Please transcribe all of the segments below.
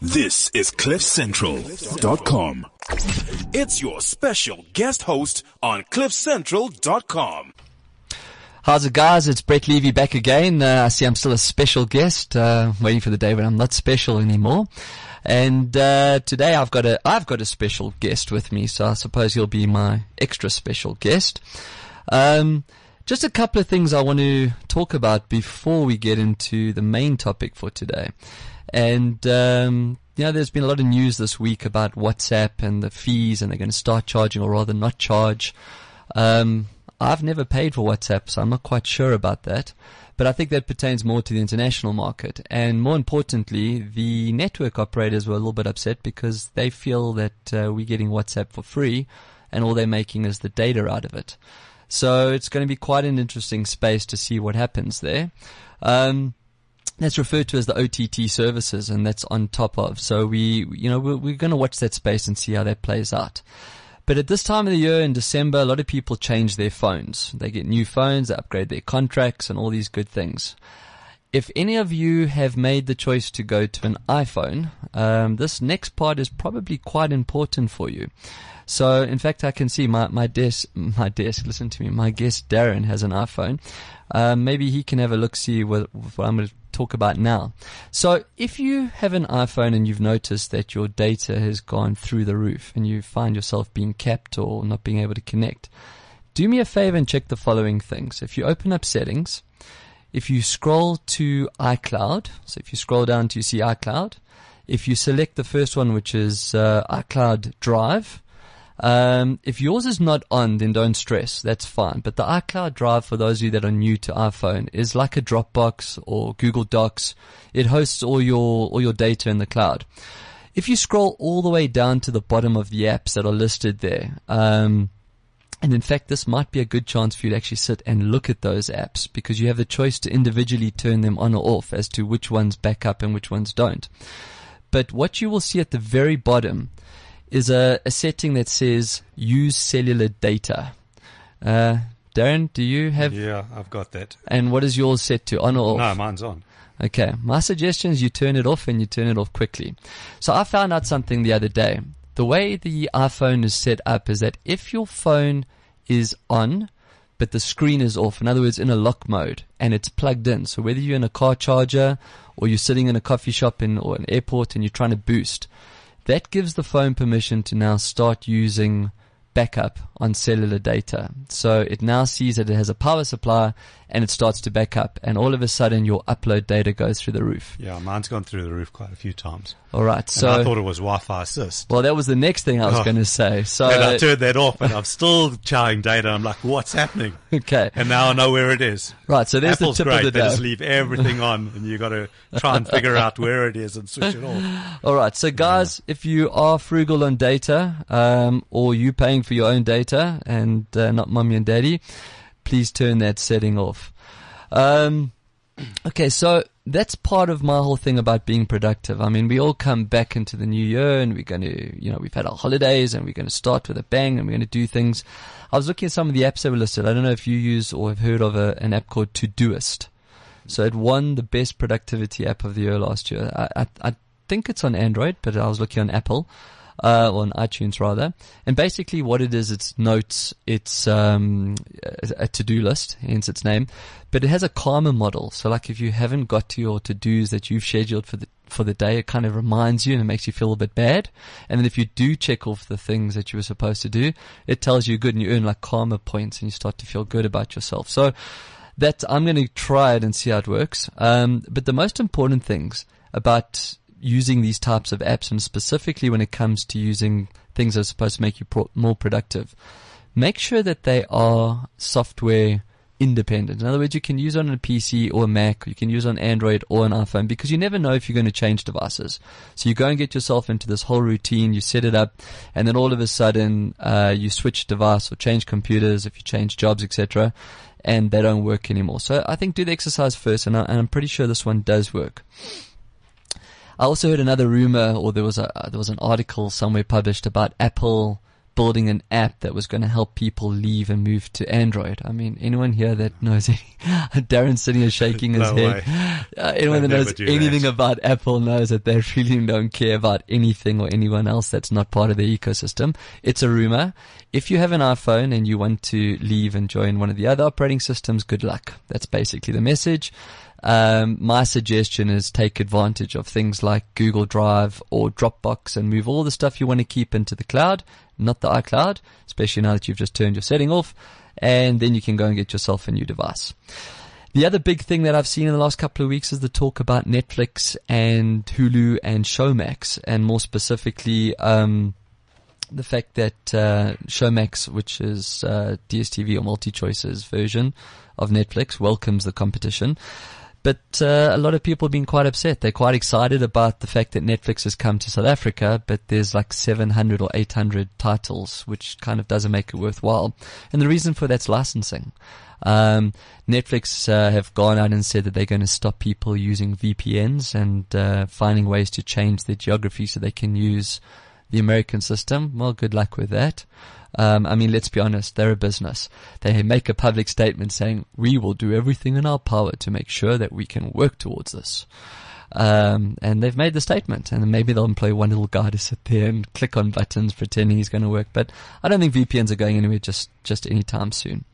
This is CliffCentral.com. It's your special guest host on CliffCentral.com. How's it, guys? It's Brett Levy back again. Uh, I see I'm still a special guest, uh, waiting for the day when I'm not special anymore. And uh, today I've got a I've got a special guest with me, so I suppose he'll be my extra special guest. Um, just a couple of things I want to talk about before we get into the main topic for today. And, um, there's been a lot of news this week about WhatsApp and the fees and they're going to start charging or rather not charge. Um, I've never paid for WhatsApp, so I'm not quite sure about that. But I think that pertains more to the international market. And more importantly, the network operators were a little bit upset because they feel that uh, we're getting WhatsApp for free and all they're making is the data out of it. So it's going to be quite an interesting space to see what happens there. Um, that's referred to as the OTT services, and that's on top of. So we, you know, we're, we're going to watch that space and see how that plays out. But at this time of the year in December, a lot of people change their phones. They get new phones, they upgrade their contracts, and all these good things. If any of you have made the choice to go to an iPhone, um, this next part is probably quite important for you. So, in fact, I can see my, my desk, my desk, listen to me, my guest Darren has an iPhone. Um, maybe he can have a look, see what, what I'm going to talk about now. So, if you have an iPhone and you've noticed that your data has gone through the roof and you find yourself being capped or not being able to connect, do me a favor and check the following things. If you open up settings, if you scroll to iCloud, so if you scroll down to you see iCloud, if you select the first one, which is uh, iCloud Drive, um, if yours is not on, then don't stress. That's fine. But the iCloud Drive, for those of you that are new to iPhone, is like a Dropbox or Google Docs. It hosts all your all your data in the cloud. If you scroll all the way down to the bottom of the apps that are listed there, um, and in fact, this might be a good chance for you to actually sit and look at those apps because you have the choice to individually turn them on or off as to which ones back up and which ones don't. But what you will see at the very bottom is a, a setting that says use cellular data. Uh, Darren, do you have? Yeah, I've got that. And what is yours set to? On or off? No, mine's on. Okay. My suggestion is you turn it off and you turn it off quickly. So I found out something the other day. The way the iPhone is set up is that if your phone is on, but the screen is off, in other words, in a lock mode, and it's plugged in. So whether you're in a car charger or you're sitting in a coffee shop in, or an airport and you're trying to boost, that gives the phone permission to now start using backup on cellular data. So it now sees that it has a power supply and it starts to back up and all of a sudden your upload data goes through the roof. Yeah, mine's gone through the roof quite a few times. All right. So and I thought it was Wi-Fi assist. Well, that was the next thing I was Oh. going to say. So and I turned that off and I'm still charring data. I'm like, what's happening? okay. And now I know where it is. Right. So there's Apple's the tip great. of the day. they just leave everything on and you got to try and figure out where it is and switch it off. All right. So guys, if you are frugal on data, um, or you paying for your own data and uh, not mommy and daddy, please turn that setting off. Um, okay. So that's part of my whole thing about being productive. I mean, we all come back into the new year and we're going to, you know, we've had our holidays and we're going to start with a bang and we're going to do things. I was looking at some of the apps that were listed. I don't know if you use or have heard of a, an app called Todoist. So it won the best productivity app of the year last year. I, I, I think it's on Android, but I was looking on Apple, uh, on iTunes rather. And basically what it is, it's notes, it's, um, a, to-do list, hence its name, but it has a karma model. So like if you haven't got to your to-dos that you've scheduled for the, for the day, it kind of reminds you and it makes you feel a bit bad. And then if you do check off the things that you were supposed to do, it tells you good and you earn like karma points and you start to feel good about yourself. So, that I'm going to try it and see how it works. Um, but the most important things about using these types of apps, and specifically when it comes to using things that are supposed to make you pro- more productive, make sure that they are software independent. In other words, you can use on a PC or a Mac, or you can use on Android or an iPhone because you never know if you're going to change devices. So you go and get yourself into this whole routine, you set it up, and then all of a sudden, uh, you switch device or change computers if you change jobs, etc and they don't work anymore. So I think do the exercise first, and, I, and I'm pretty sure this one does work. I also heard another rumor, or there was a uh, there was an article somewhere published about Apple building an app that was going to help people leave and move to Android. I mean, anyone here that knows any, Darren sitting here shaking his No head. Uh, anyone that knows anything that. about Apple knows that they really don't care about anything or anyone else that's not part of their ecosystem. It's a rumor. If you have an iPhone and you want to leave and join one of the other operating systems, good luck. That's basically the message. Um, my suggestion is take advantage of things like Google Drive or Dropbox and move all the stuff you want to keep into the cloud, not the iCloud, especially now that you've just turned your setting off, and then you can go and get yourself a new device. The other big thing that I've seen in the last couple of weeks is the talk about Netflix and Hulu and Showmax, and more specifically, um, the fact that uh, Showmax, which is uh, DSTV or MultiChoice's version of Netflix, welcomes the competition. But uh, a lot of people have been quite upset. They're quite excited about the fact that Netflix has come to South Africa, but there's like 700 or 800 titles, which kind of doesn't make it worthwhile. And the reason for that's licensing. Um, Netflix uh, have gone out and said that they're going to stop people using VPNs and uh, finding ways to change their geography so they can use the American system. Well, good luck with that. Um, I mean, let's be honest, they're a business. They make a public statement saying, we will do everything in our power to make sure that we can work towards this. Um, and they've made the statement, and maybe they'll employ one little guy to sit there and click on buttons pretending he's going to work. But I don't think VPNs are going anywhere just, just anytime soon.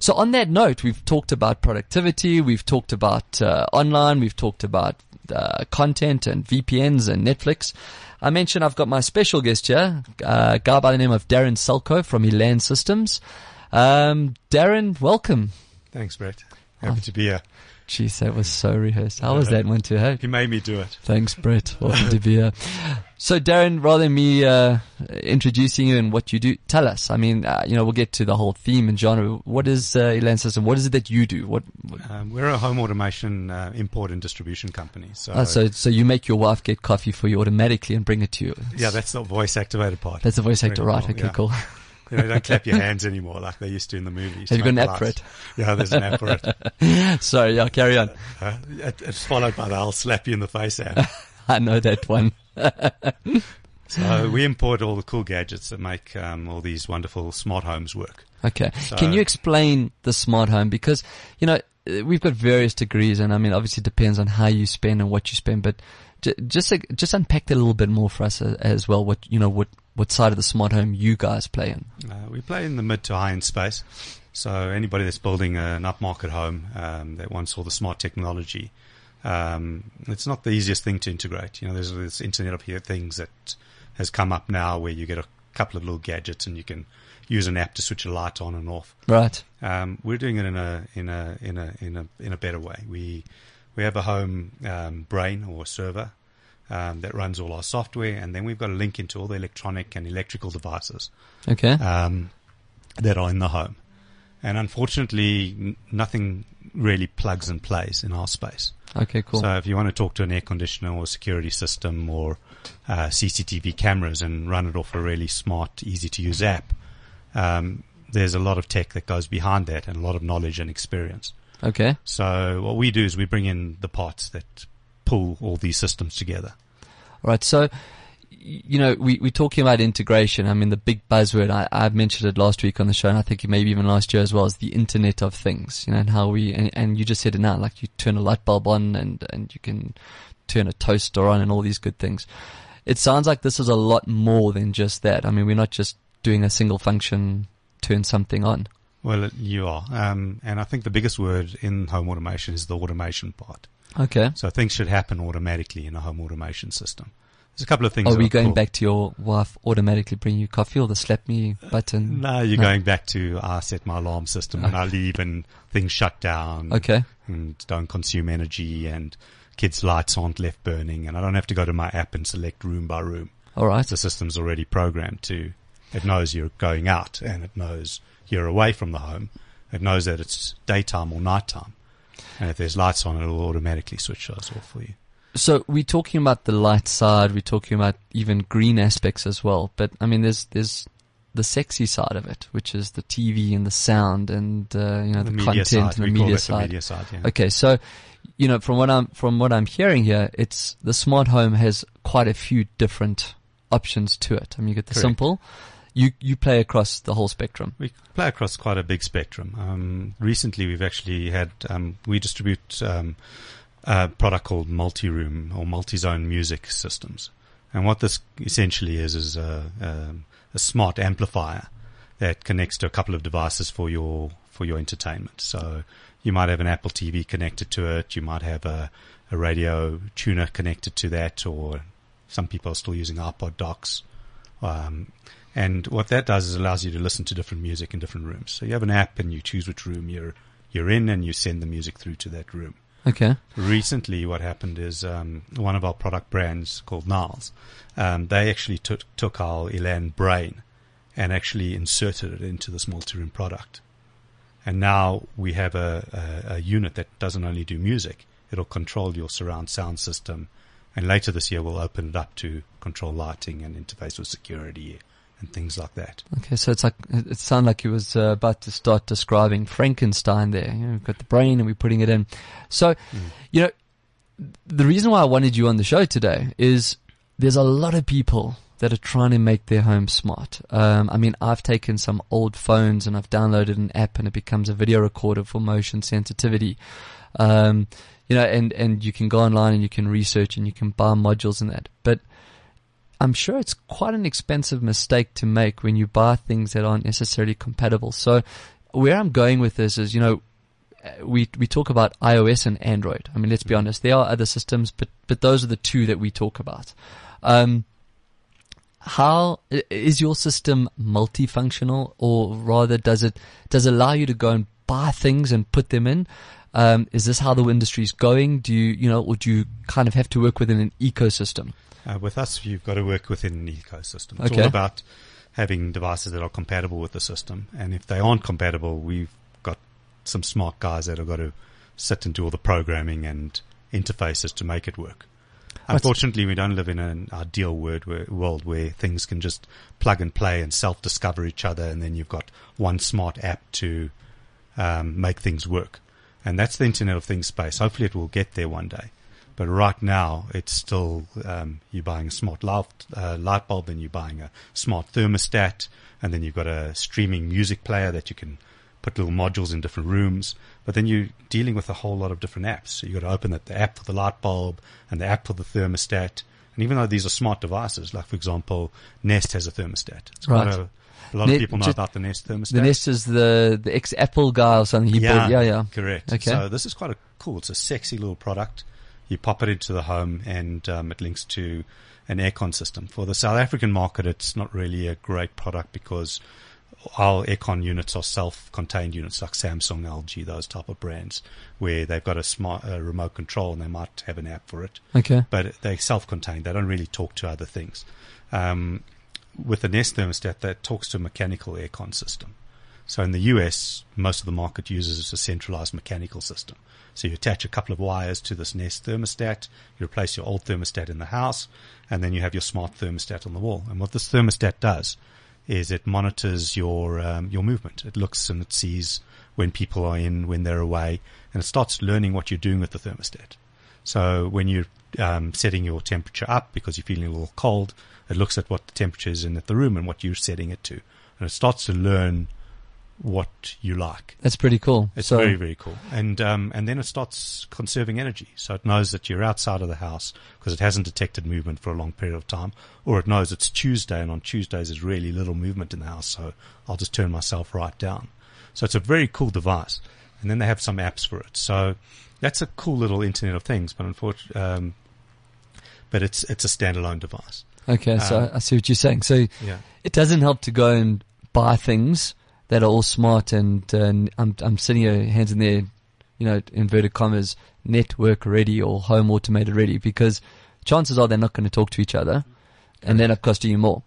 So on that note, we've talked about productivity, we've talked about uh, online, we've talked about uh, content and VPNs and Netflix. I mentioned I've got my special guest here, uh, a guy by the name of Darren Salkow from Elan Systems. Um, Darren, welcome. Thanks, Brett. Happy to be here. Jeez, that was so rehearsed. How was that one to have? You made me do it. Thanks, Brett. Welcome to be here. So, Darren, rather than me uh, introducing you and what you do, tell us. I mean, uh, you know, we'll get to the whole theme and genre. What is uh, Elan System? What is it that you do? What? what Um, we're a home automation uh, import and distribution company. So, uh, so, so you make your wife get coffee for you automatically and bring it to you. yeah, that's the voice activated part. That's the voice activated, right? Okay, yeah. cool. You know, don't clap your hands anymore like they used to in the movies. Have you got an app for it? Yeah, there's an app for it. Sorry, yeah, carry on. Uh, it. It's followed by the I'll slap you in the face app. I know that one. So we import all the cool gadgets that make um, all these wonderful smart homes work. Okay. So- Can you explain the smart home? Because, you know, uh, we've got various degrees and I mean, obviously it depends on how you spend and what you spend, but just, just unpack that a little bit more for us uh, as well. What, you know, what, what side of the smart home you guys play in. Uh, we play in the mid to high end space. So anybody that's building an upmarket home um, that wants all the smart technology, um, it's not the easiest thing to integrate. You know, there's this Internet of things that has come up now where you get a couple of little gadgets and you can use an app to switch a light on and off. Right. Um, we're doing it in a in a in a in a in a better way. We we have a home um, brain or server um, that runs all our software, and then we've got a link into all the electronic and electrical devices Okay. um, that are in the home. And unfortunately, n- nothing really plugs and plays in our space. Okay, cool. So if you want to talk to an air conditioner or security system or uh, CCTV cameras and run it off a really smart, easy to use app, um, there's a lot of tech that goes behind that and a lot of knowledge and experience. okay. So what we do is we bring in the parts that pull all these systems together. All right. So, you know, we, we're talking about integration. I mean, the big buzzword, I, I've mentioned it last week on the show, and I think maybe even last year as well, is the Internet of Things, you know, and how we, and, and you just said it now, like you turn a light bulb on and, and you can turn a toaster on and all these good things. It sounds like this is a lot more than just that. I mean, we're not just doing a single function, turn something on. Well, you are. Um, and I think the biggest word in home automation is the automation part. Okay. So things should happen automatically in a home automation system. There's a couple of things. Are we going cool. back to your wife automatically bring you coffee or the slap me button? No, you're No. going back to I set my alarm system when I leave and things shut down. Okay. And don't consume energy and kids' lights aren't left burning and I don't have to go to my app and select room by room. All right. The system's already programmed to, it knows you're going out and it knows you're away from the home. It knows that it's daytime or nighttime. And if there's lights on, it'll automatically switch those off for you. So we're talking about the light side. We're talking about even green aspects as well. But I mean, there's there's the sexy side of it, which is the TV and the sound and uh, you know the, media content side, and the media the side. media side, yeah. Okay, so you know from what I'm from what I'm hearing here, it's the smart home has quite a few different options to it. I mean, you get the Correct. simple, you you play across the whole spectrum. We play across quite a big spectrum. Um, recently, we've actually had um, we distribute um, a product called multi-room or multi-zone music systems, and what this essentially is is a, a, a smart amplifier that connects to a couple of devices for your for your entertainment. So you might have an Apple TV connected to it. You might have a, a radio tuner connected to that, or some people are still using iPod docks. Um, and what that does is allows you to listen to different music in different rooms. So you have an app and you choose which room you're you're in, and you send the music through to that room. Okay. Recently, what happened is um, one of our product brands called Niles, um, they actually took took our Elan Brain and actually inserted it into this multi-room product. And now we have a, a, a unit that doesn't only do music; it'll control your surround sound system. And later this year, we'll open it up to control lighting and interface with security and things like that. Okay, so it's like it sounded like he was uh, about to start describing Frankenstein. There, you know, we've got the brain and we're putting it in. So, you know, the reason why I wanted you on the show today is there's a lot of people that are trying to make their home smart. Um, I mean, I've taken some old phones and I've downloaded an app and it becomes a video recorder for motion sensitivity. Um, you know, and, and you can go online and you can research and you can buy modules and that. But I'm sure it's quite an expensive mistake to make when you buy things that aren't necessarily compatible. So where I'm going with this is, you know, we we talk about iOS and Android. I mean, let's be honest, there are other systems, but but those are the two that we talk about. Um, how is your system multifunctional, or rather, does it does it allow you to go and buy things and put them in? Um, is this how the industry is going? Do you you know, or do you kind of have to work within an ecosystem? Uh, with us, you've got to work within an ecosystem. It's Okay. all about having devices that are compatible with the system. And if they aren't compatible, we've got some smart guys that have got to sit and do all the programming and interfaces to make it work. Unfortunately, we don't live in an ideal world where, world where things can just plug and play and self-discover each other, and then you've got one smart app to um, make things work. And that's the Internet of Things space. Hopefully, it will get there one day. But right now, it's still um, you're buying a smart light, uh, light bulb, then you're buying a smart thermostat, and then you've got a streaming music player that you can put little modules in different rooms. But then you're dealing with a whole lot of different apps. So you've got to open the, the app for the light bulb and the app for the thermostat. And even though these are smart devices, like for example, Nest has a thermostat. It's quite Right. a, a lot of people know about the Nest thermostat. The Nest is the the ex Apple guy or something. He yeah, built, yeah, yeah. correct. Okay. So this is quite a cool. It's a sexy little product. You pop it into the home, and um, it links to an aircon system. For the South African market, it's not really a great product because our aircon units are self-contained units like Samsung, LG, those type of brands, where they've got a smart uh, remote control and they might have an app for it Okay. but they're self-contained. They don't really talk to other things. Um, with the Nest thermostat, that talks to a mechanical aircon system. So in the US, most of the market uses a centralized mechanical system. So you attach a couple of wires to this Nest thermostat, you replace your old thermostat in the house, and then you have your smart thermostat on the wall. And what this thermostat does is it monitors your um, your movement. It looks and it sees when people are in, when they're away, and it starts learning what you're doing with the thermostat. So when you're um, setting your temperature up because you're feeling a little cold, it looks at what the temperature is in the room and what you're setting it to, and it starts to learn what you like. That's pretty cool. It's so, very very cool, and um, and then it starts conserving energy. So it knows that you're outside of the house because it hasn't detected movement for a long period of time, or it knows it's Tuesday, and on Tuesdays there's really little movement in the house. So I'll just turn myself right down. So it's a very cool device, and then they have some apps for it. So that's a cool little Internet of Things, but unfortunately, um, but it's it's a standalone device. Okay, so Um, I see what you're saying. So Yeah. it doesn't help to go and buy things that are all smart and uh, I'm I'm sitting here hands in the air, you know, inverted commas, network ready or home automated ready because chances are they're not going to talk to each other, and then it costs you more.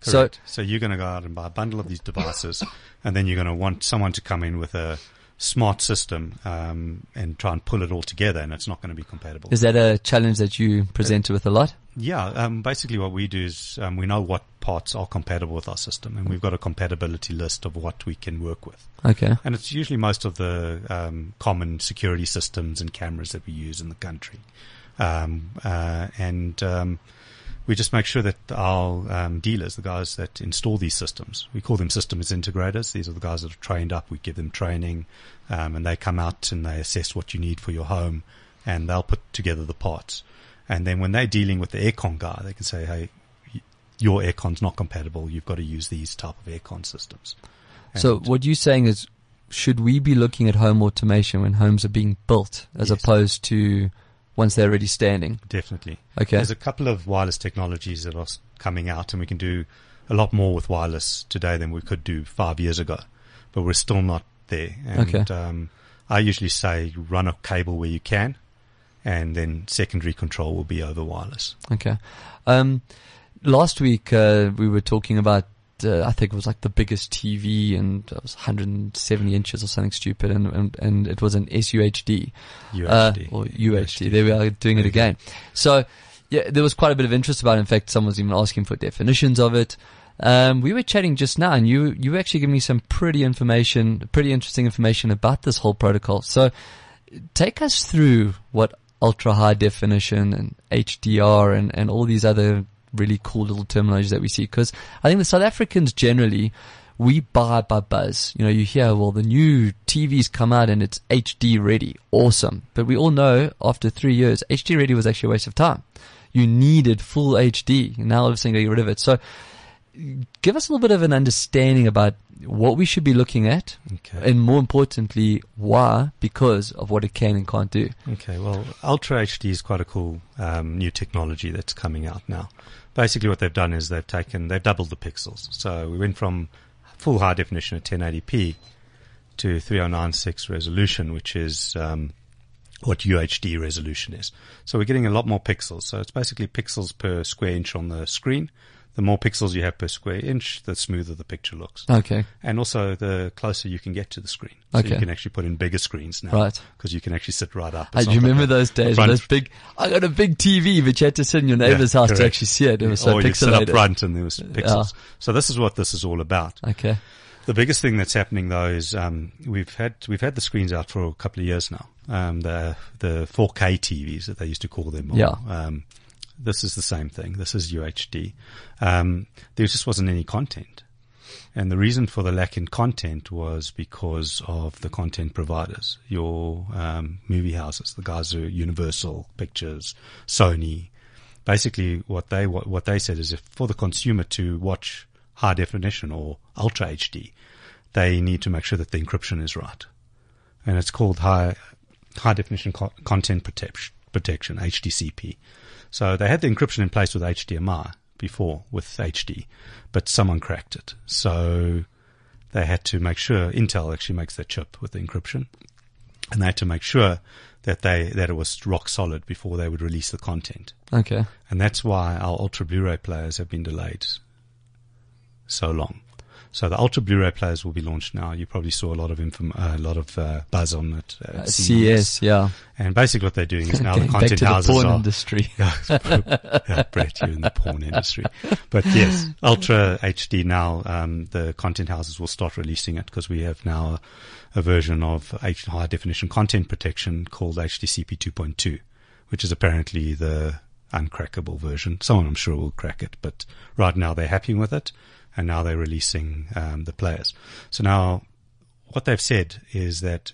Correct. So, you're going to go out and buy a bundle of these devices, and then you're going to want someone to come in with a smart system um, and try and pull it all together, and it's not going to be compatible. Is that a challenge that you presented with a lot? Yeah, um, basically what we do is um, we know what parts are compatible with our system, and we've got a compatibility list of what we can work with. Okay. And it's usually most of the um, common security systems and cameras that we use in the country. Um, uh, and um, we just make sure that our um, dealers, the guys that install these systems, we call them systems integrators. These are the guys that are trained up. We give them training, um, and they come out and they assess what you need for your home, and they'll put together the parts. And then when they're dealing with the aircon guy, they can say, "Hey, your aircon's not compatible. You've got to use these type of aircon systems." So what you're saying is, should we be looking at home automation when homes are being built as Yes. opposed to once they're already standing? Definitely. Okay. There's a couple of wireless technologies that are coming out, and we can do a lot more with wireless today than we could do five years ago. But we're still not there. And, Okay. Um, I usually say run a cable where you can, and then secondary control will be over wireless. Okay. Um, last week uh, we were talking about. Uh, I think it was like the biggest TV, and it was 170 inches or something stupid, and and, and it was an SUHD. UHD. Uh, or UHD. There we are doing it There you go. again. So, yeah, there was quite a bit of interest about it. In fact, someone was even asking for definitions of it. Um, we were chatting just now and you, you actually gave me some pretty information, pretty interesting information about this whole protocol. So take us through what ultra high definition and HDR and, and all these other really cool little terminologies that we see. Cause I think the South Africans generally, we buy by buzz. You know, you hear, well, the new TV's come out and it's HD ready. Awesome. But we all know after three years, HD ready was actually a waste of time. You needed full HD. And now all of a sudden you get rid of it. So give us a little bit of an understanding about what we should be looking at Okay. and more importantly, why, because of what it can and can't do. Okay, well, Ultra HD is quite a cool um, new technology that's coming out now. Basically, what they've done is they've taken, they've doubled the pixels. So we went from full high definition at 1080p to 3096 resolution, which is um, what UHD resolution is. So we're getting a lot more pixels. So it's basically pixels per square inch on the screen. The more pixels you have per square inch, the smoother the picture looks. Okay. And also the closer you can get to the screen. So Okay. you can actually put in bigger screens now. Right. Because you can actually sit right up. I It's do you not like remember a- those days? front- Those big, I got a big TV, but you had to sit in your neighbor's Yeah, house to actually see it. It was so or you sit up pixelated. front and there was pixels. So this is what this is all about. Okay. The biggest thing that's happening though is um, we've had we've had the screens out for a couple of years now. Um, the the 4K TVs that they used to call them. Yeah. Um, this is the same thing. This is UHD. Um, there just wasn't any content. And the reason for the lack in content was because of the content providers, your um, movie houses, the guys who are Universal Pictures, Sony. Basically, what they what, what they said is if for the consumer to watch high definition or ultra HD, they need to make sure that the encryption is right, and it's called high high definition co- content protection protection HDCP. So they had the encryption in place with HDMI before with HD, but someone cracked it. So they had to make sure Intel actually makes their chip with the encryption, and they had to make sure that they that it was rock solid before they would release the content. Okay. And that's why our Ultra Blu-ray players have been delayed so long. So the Ultra Blu-ray players will be launched now. You probably saw a lot of inform- uh, a lot of uh, buzz on it. Uh, CS, yeah. And basically what they're doing is now the content the houses porn are industry. yeah, Brett, you're in the porn industry. But yes, Ultra HD now, um, the content houses will start releasing it because we have now a, a version of H- high definition content protection called HDCP 2.2, which is apparently the uncrackable version. Someone I'm sure will crack it, but right now they're happy with it and now they're releasing, um, the players. So now what they've said is that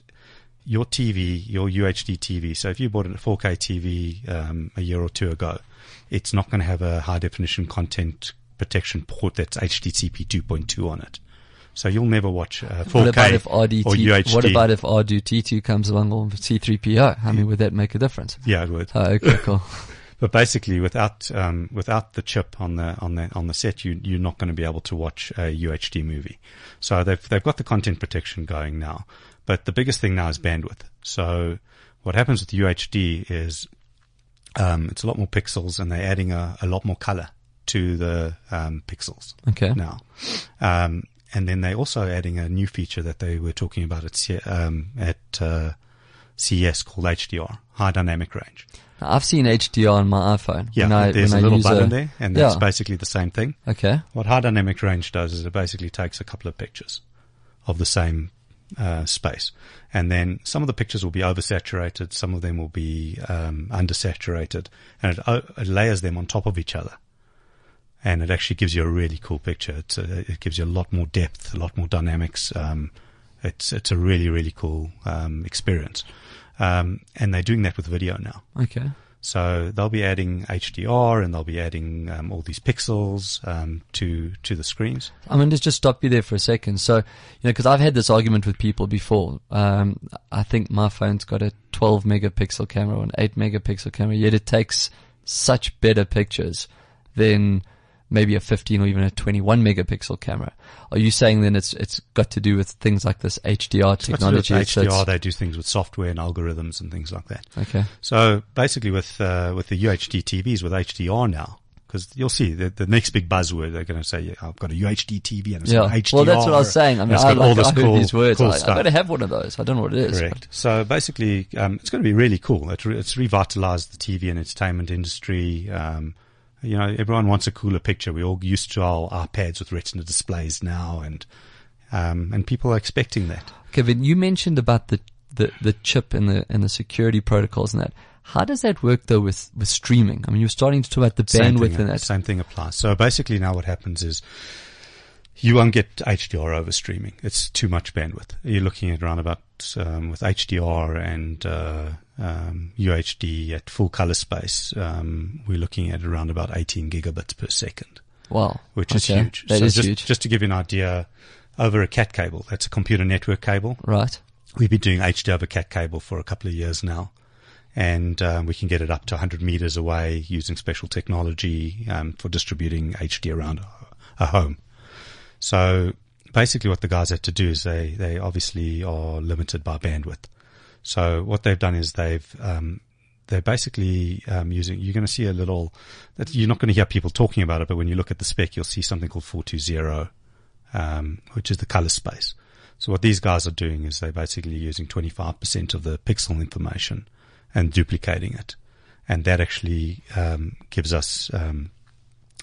your TV, your UHD TV. So if you bought a 4K TV um, a year or two ago, it's not going to have a high definition content protection port that's HDCP 2.2 on it. So you'll never watch uh, 4K What about if or RDT, UHD. what about if R2D2 comes along or C3PO? I mean, would that make a difference? yeah, it would. Oh, okay, cool. But basically, without um, without the chip on the on the on the set, you you're not going to be able to watch a UHD movie. So they've they've got the content protection going now, but the biggest thing now is bandwidth. So what happens with UHD is um, it's a lot more pixels, and they're adding a, a lot more color to the um, pixels Okay. now. Um, and then they're also adding a new feature that they were talking about at C- um, at uh, CES called HDR, High Dynamic Range. I've seen HDR on my iPhone. Yeah, I, there's a little button there, and that's yeah. basically the same thing. Okay. What high dynamic range does is it basically takes a couple of pictures of the same uh, space, and then some of the pictures will be oversaturated, some of them will be um, undersaturated, and it, o- it layers them on top of each other. and it actually gives you a really cool picture. It's a, it gives you a lot more depth, a lot more dynamics. Um, it's it's a really really cool um, experience, um, and they're doing that with video now. Okay. So they'll be adding HDR and they'll be adding um, all these pixels um, to to the screens. I'm going to just stop you there for a second. So, you know, because I've had this argument with people before. Um, I think my phone's got a 12 megapixel camera or an 8 megapixel camera, yet it takes such better pictures than maybe a 15 or even a 21 megapixel camera. Are you saying then it's it's got to do with things like this HDR technology? With so HDR, they do things with software and algorithms and things like that. Okay. So basically, with uh, with the UHD TVs with HDR now, because you'll see the, the next big buzzword they're going to say, yeah, I've got a UHD TV and it's Yeah. got HDR. Well, that's what I was saying. I mean, it's I, like, I heard cool, these words. cool I, stuff. I've got to have one of those. I don't know what it is. Correct. So basically, um, it's going to be really cool. It re- it's revitalized the TV and entertainment industry. Um, you know, everyone wants a cooler picture. We're all used to our iPads with retina displays now, and um, and people are expecting that. Kevin, you mentioned about the, the, the chip and the and the security protocols and that. How does that work though with, with streaming? I mean, you're starting to talk about the Same bandwidth thing, in that. Same thing applies. So basically, now what happens is you won't get HDR over streaming. It's too much bandwidth. You're looking at around about um, with HDR and uh, um, UHD at full color space. Um, we're looking at around about 18 gigabits per second. Wow, which is huge. That so is just, huge, just to give you an idea, over a CAT cable, that's a computer network cable. right? We've been doing HD over CAT cable for a couple of years now, and um, we can get it up to 100 meters away using special technology um, for distributing HD around a, a home. So basically, what the guys had to do is they they obviously are limited by bandwidth. So what they've done is they've um, they're basically um, using. You're going to see a little. That you're not going to hear people talking about it, but when you look at the spec, you'll see something called 420, um, which is the color space. So what these guys are doing is they're basically using 25% of the pixel information and duplicating it, and that actually um, gives us um,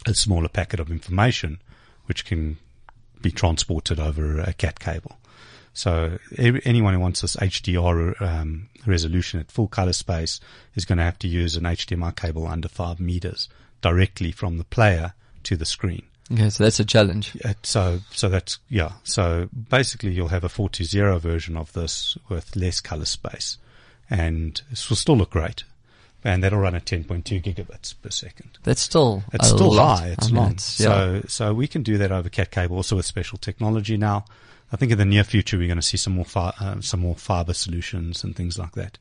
a smaller packet of information, which can be transported over a CAT cable. So anyone who wants this HDR um, resolution at full color space is going to have to use an HDMI cable under five meters directly from the player to the screen. Okay, so that's a challenge. Uh, So, so that's, yeah. So basically you'll have a 420 version of this with less color space and this will still look great. And that'll run at 10.2 gigabits per second. That's still It's a still lot. high. It's I mean, long. it's- yeah. So, so we can do that over cat cable also with special technology now. I think in the near future we're going to see some more fi- uh, some more fiber solutions and things like that.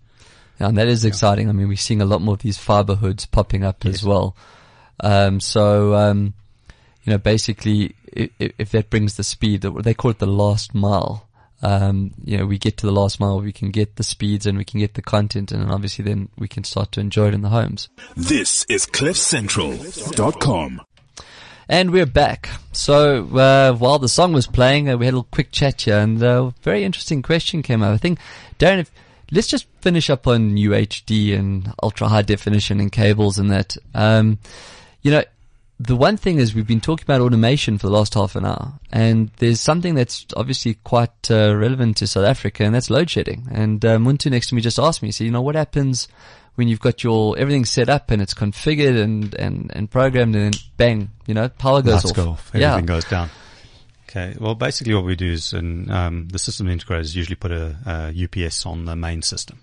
Yeah, and that is exciting. I mean, we're seeing a lot more of these fiber hoods popping up Yes. as well. Um, so, um, you know, basically, if, if that brings the speed, they call it the last mile. Um, you know, we get to the last mile, we can get the speeds and we can get the content, and obviously then we can start to enjoy it in the homes. This is CliffCentral.com. And we're back. So uh, while the song was playing, uh, we had a little quick chat here, and a very interesting question came up. I think, Darren, if, let's just finish up on UHD and ultra high definition and cables and that. Um, you know, the one thing is we've been talking about automation for the last half an hour, and there's something that's obviously quite uh, relevant to South Africa, and that's load shedding. And uh, Muntu next to me just asked me, so you know, what happens when you've got your everything set up and it's configured and, and, and programmed, and then bang, you know, power goes Lights off. go off. yeah, Everything goes down. Okay. Well, basically what we do is, and um, the system integrators usually put a, a UPS on the main system.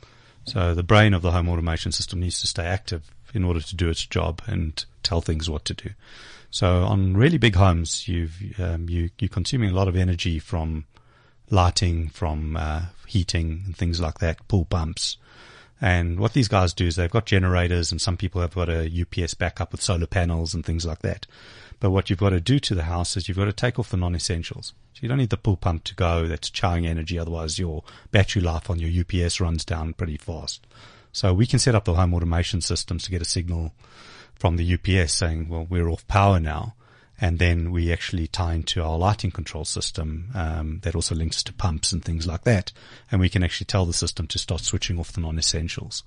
So the brain of the home automation system needs to stay active in order to do its job and tell things what to do. So on really big homes, you've um, you you're consuming a lot of energy from lighting, from uh, heating, and things like that, pool pumps. And what these guys do is they've got generators, and some people have got a UPS backup with solar panels and things like that. But what you've got to do to the house is you've got to take off the non-essentials. So you don't need the pool pump to go that's charring energy, otherwise your battery life on your UPS runs down pretty fast. So we can set up the home automation systems to get a signal from the UPS saying, well, we're off power now. And then we actually tie into our lighting control system um, that also links to pumps and things like that. And we can actually tell the system to start switching off the non-essentials.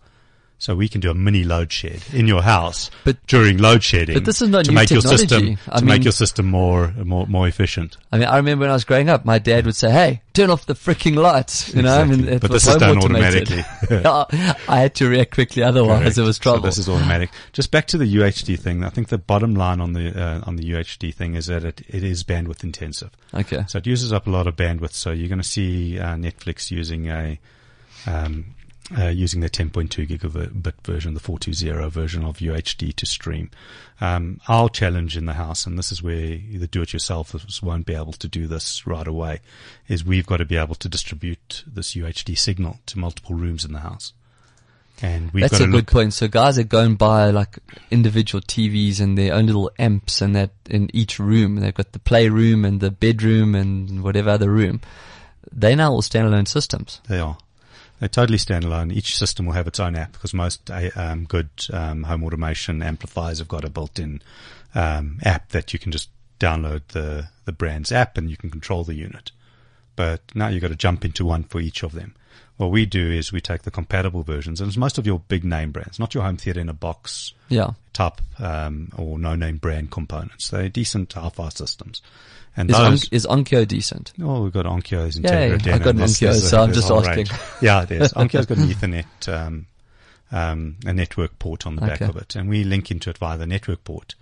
So we can do a mini load shed in your house But- during load shedding. but this is not to make your system I to make your system more more more efficient. I mean, I remember when I was growing up, my dad would say, "Hey, turn off the freaking lights." You know, I mean, Exactly. it But was this is done automated. automatically. I had to react quickly, otherwise Correct. it was trouble. So this is automatic. Just back to the UHD thing. I think the bottom line on the uh, on the UHD thing is that it, it is bandwidth intensive. okay. So it uses up a lot of bandwidth. So you're going to see uh, Netflix using a um, uh, using the 10.2 gigabit version, the 420 version of UHD to stream. Um, our challenge in the house, and this is where the do-it-yourselfers won't be able to do this right away, is we've got to be able to distribute this UHD signal to multiple rooms in the house. And we've That's got a good point. So guys are going buy like individual TVs and their own little amps and that in each room. They've got the playroom and the bedroom and whatever other room. They now all standalone systems. They are. They're totally standalone. Each system will have its own app because most um, good um, home automation amplifiers have got a built-in um, app that you can just download the the brand's app and you can control the unit. But now you've got to jump into one for each of them. What we do is we take the compatible versions, and it's most of your big name brands, not your home theater in a box Yeah. type um, or no name brand components. They're decent hi-fi systems. And Is, those, is Onkyo decent? Oh, we've got Onkyo's Yay, Integra I Denon. got an Onkyo, so I'm just asking. range. Yeah, it is. Onkyo's got an Ethernet, um, um, a network port on the back Okay. of it, and we link into it via the network port,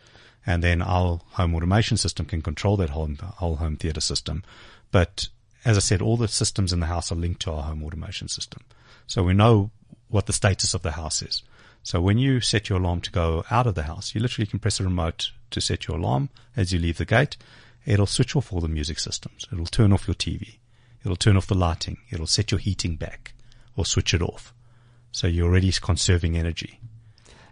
and then our home automation system can control that whole whole home theater system. But as I said, all the systems in the house are linked to our home automation system, so we know what the status of the house is. So when you set your alarm to go out of the house, you literally can press a remote to set your alarm as you leave the gate. It'll switch off all the music systems. It'll turn off your TV. It'll turn off the lighting. It'll set your heating back or switch it off. So you're already conserving energy.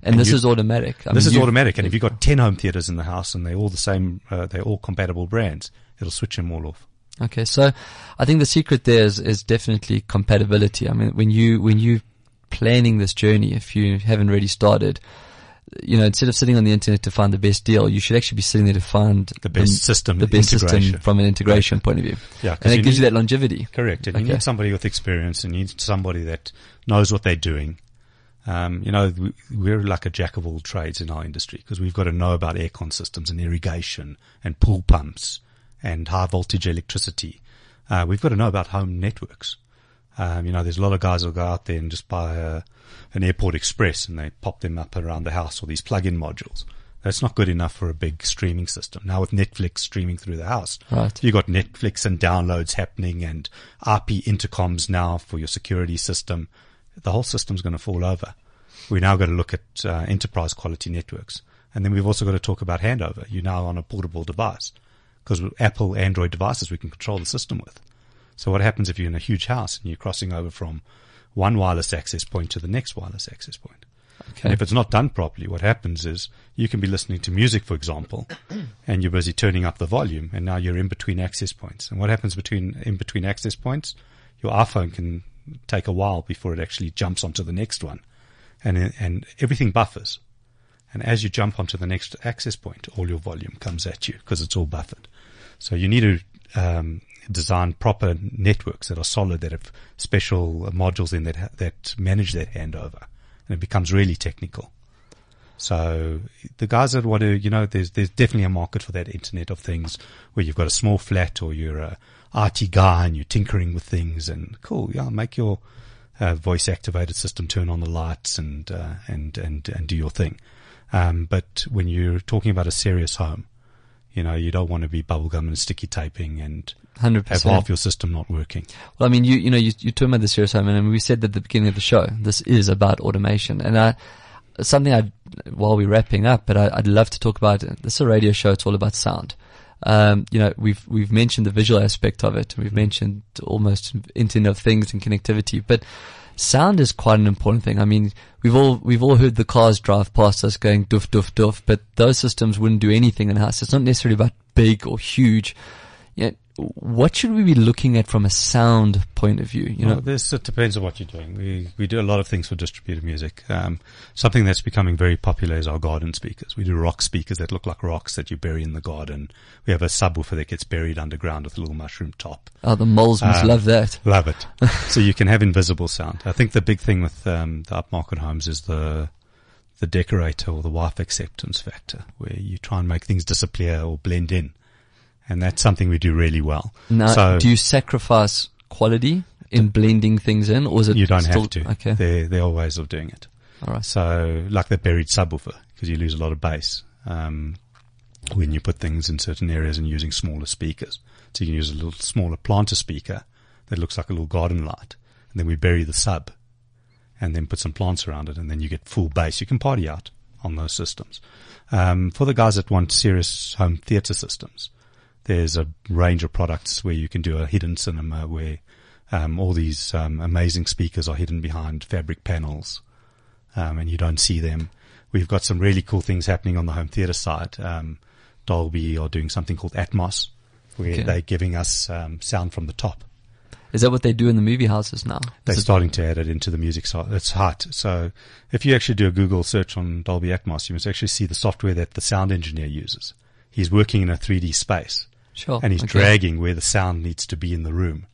And, And this you- is automatic. I this mean, is you- automatic. And if you've got 10 home theaters in the house and they're all the same, uh, they're all compatible brands, it'll switch them all off. Okay, so I think the secret there is, is definitely compatibility. I mean, when you when you planning this journey, if you haven't already started, you know, instead of sitting on the internet to find the best deal, you should actually be sitting there to find The best system the best system from an integration point of view. Yeah, and it you gives you that longevity. Correct. And Okay. you need somebody with experience and you need somebody that knows what they're doing. Um, you know, we- we're like a jack of all trades in our industry because we've got to know about aircon systems and irrigation and pool pumps and high voltage electricity. Uh, we've got to know about home networks. Um, you know, there's a lot of guys who'll go out there and just buy a, an airport express and they pop them up around the house or these plug-in modules. That's not good enough for a big streaming system. Now with Netflix streaming through the house, Right. you got Netflix and downloads happening and IP intercoms now for your security system. The whole system's going to fall over. We now got to look at uh, enterprise quality networks. And then we've also got to talk about handover. You're now on a portable device because with Apple Android devices, we can control the system with. So what happens if you're in a huge house and you're crossing over from one wireless access point to the next wireless access point? Okay. And if it's not done properly, what happens is you can be listening to music, for example, and you're busy turning up the volume, and now you're in between access points. And what happens between in between access points? Your iPhone can take a while before it actually jumps onto the next one, and and everything buffers. And as you jump onto the next access point, all your volume comes at you because it's all buffered. So you need to um, design proper networks that are solid, that have special modules in that that manage that handover, and it becomes really technical. So the guys that want to, you know, there's there's definitely a market for that Internet of Things where you've got a small flat or you're a IT guy and you're tinkering with things and cool, yeah, make your uh, voice activated system turn on the lights and uh, and and and do your thing. Um, but when you're talking about a serious home, you know, you don't want to be bubblegum and sticky taping and Hundred have half your system not working. Well, I mean, you you know, you you talking about the serious home, and we said at the beginning of the show, this is about automation, and I something I while we're wrapping up, but I, I'd love to talk about. This is a radio show; it's all about sound. Um, you know, we've we've mentioned the visual aspect of it. And we've mentioned almost Internet of Things and connectivity, but sound is quite an important thing. I mean, we've all we've all heard the cars drive past us going doof doof doof, but those systems wouldn't do anything in house. It's not necessarily about big or huge. What should we be looking at from a sound point of view? You know, well, this it depends on what you're doing. We we do a lot of things for distributed music. Um, something that's becoming very popular is our garden speakers. We do rock speakers that look like rocks that you bury in the garden. We have a subwoofer that gets buried underground with a little mushroom top. oh, the moles must Um, love that. Love it. so you can have invisible sound. I think the big thing with um, the upmarket homes is the the decorator or the wife acceptance factor, where you try and make things disappear or blend in, and that's something we do really well. Now, so do you sacrifice quality in blending things in, or is it you don't still, have to. Okay, There there are ways of doing it. all right. So like the buried subwoofer, because you lose a lot of bass um, when you put things in certain areas and using smaller speakers. So you can use a little smaller planter speaker that looks like a little garden light, and then we bury the sub, and then put some plants around it, and then you get full bass. You can party out on those systems. Um, for the guys that want serious home theatre systems, there's a range of products where you can do a hidden cinema where um, all these um, amazing speakers are hidden behind fabric panels um, and you don't see them. We've got some really cool things happening on the home theatre side. Um, Dolby are doing something called Atmos, where Okay. they're giving us um, sound from the top. Is that what they do in the movie houses now? They're Is it- starting to add it into the music side. It's hot. So if you actually do a Google search on Dolby Atmos, you must actually see the software that the sound engineer uses. He's working in a 3D space Sure. and he's okay. dragging where the sound needs to be in the room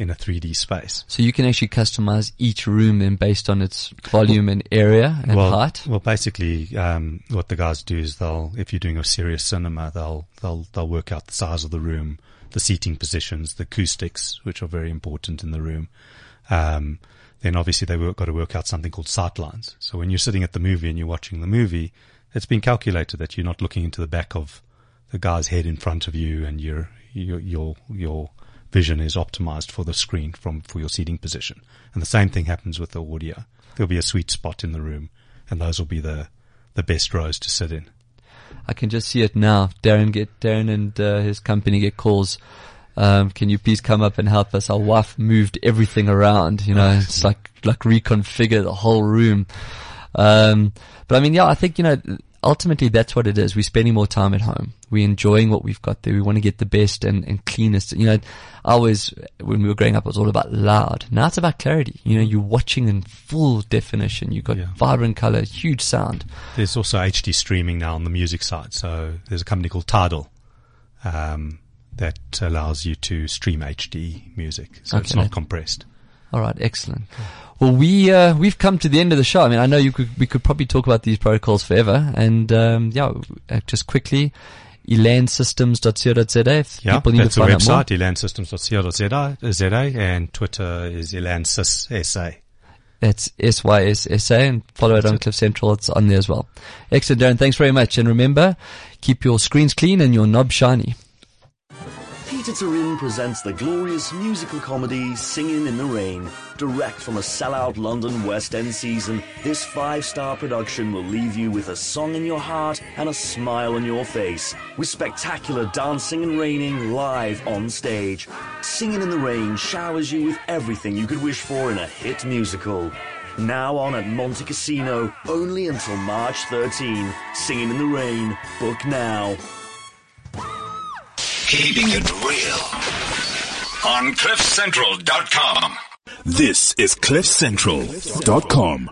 in a 3D space. So you can actually customize each room then based on its volume and area and well, height. Well, basically, um, what the guys do is they'll, if you're doing a serious cinema, they'll they'll they'll work out the size of the room, the seating positions, the acoustics, which are very important in the room. Um, then obviously they've got to work out something called sight lines. So when you're sitting at the movie and you're watching the movie, it's been calculated that you're not looking into the back of the guy's head in front of you, and your your your your vision is optimized for the screen from for your seating position. And the same thing happens with the audio. There'll be a sweet spot in the room, and those will be the the best rows to sit in. I can just see it now. Darren get Darren and uh, his company get calls. Um, can you please come up and help us? Our wife moved everything around. You know, it's like like reconfigure the whole room. Um, but I mean, yeah, I think you know, ultimately that's what it is. We're spending more time at home. We're enjoying what we've got there. We want to get the best and, and cleanest. You know, I always when we were growing up, it was all about loud. Now it's about clarity. You know, you're watching in full definition. You've got Yeah. vibrant color, huge sound. There's also HD streaming now on the music side. So there's a company called Tidal um, that allows you to stream HD music. So it's not compressed. All right, excellent. Well, we uh, we've come to the end of the show. I mean, I know you could we could probably talk about these protocols forever, and um, yeah, uh, just quickly, elansystems.co.za. If Yeah, people need that's to the find more. website, elansystems.co.za, ZA, and Twitter is elansys.sa. That's SYSSA, and follow it on Cliff Central. It's on there as well. Excellent, Darren. Thanks very much, and remember, keep your screens clean and your knob shiny. Pieter Toerien presents the glorious musical comedy Singing in the Rain. Direct from a sellout London West End season, this five star production will leave you with a song in your heart and a smile on your face. With spectacular dancing and raining live on stage. Singing in the Rain showers you with everything you could wish for in a hit musical. Now on at Montecasino, only until March 13. Singing in the Rain. Book now. Keeping it real on CliffCentral.com. This is CliffCentral.com.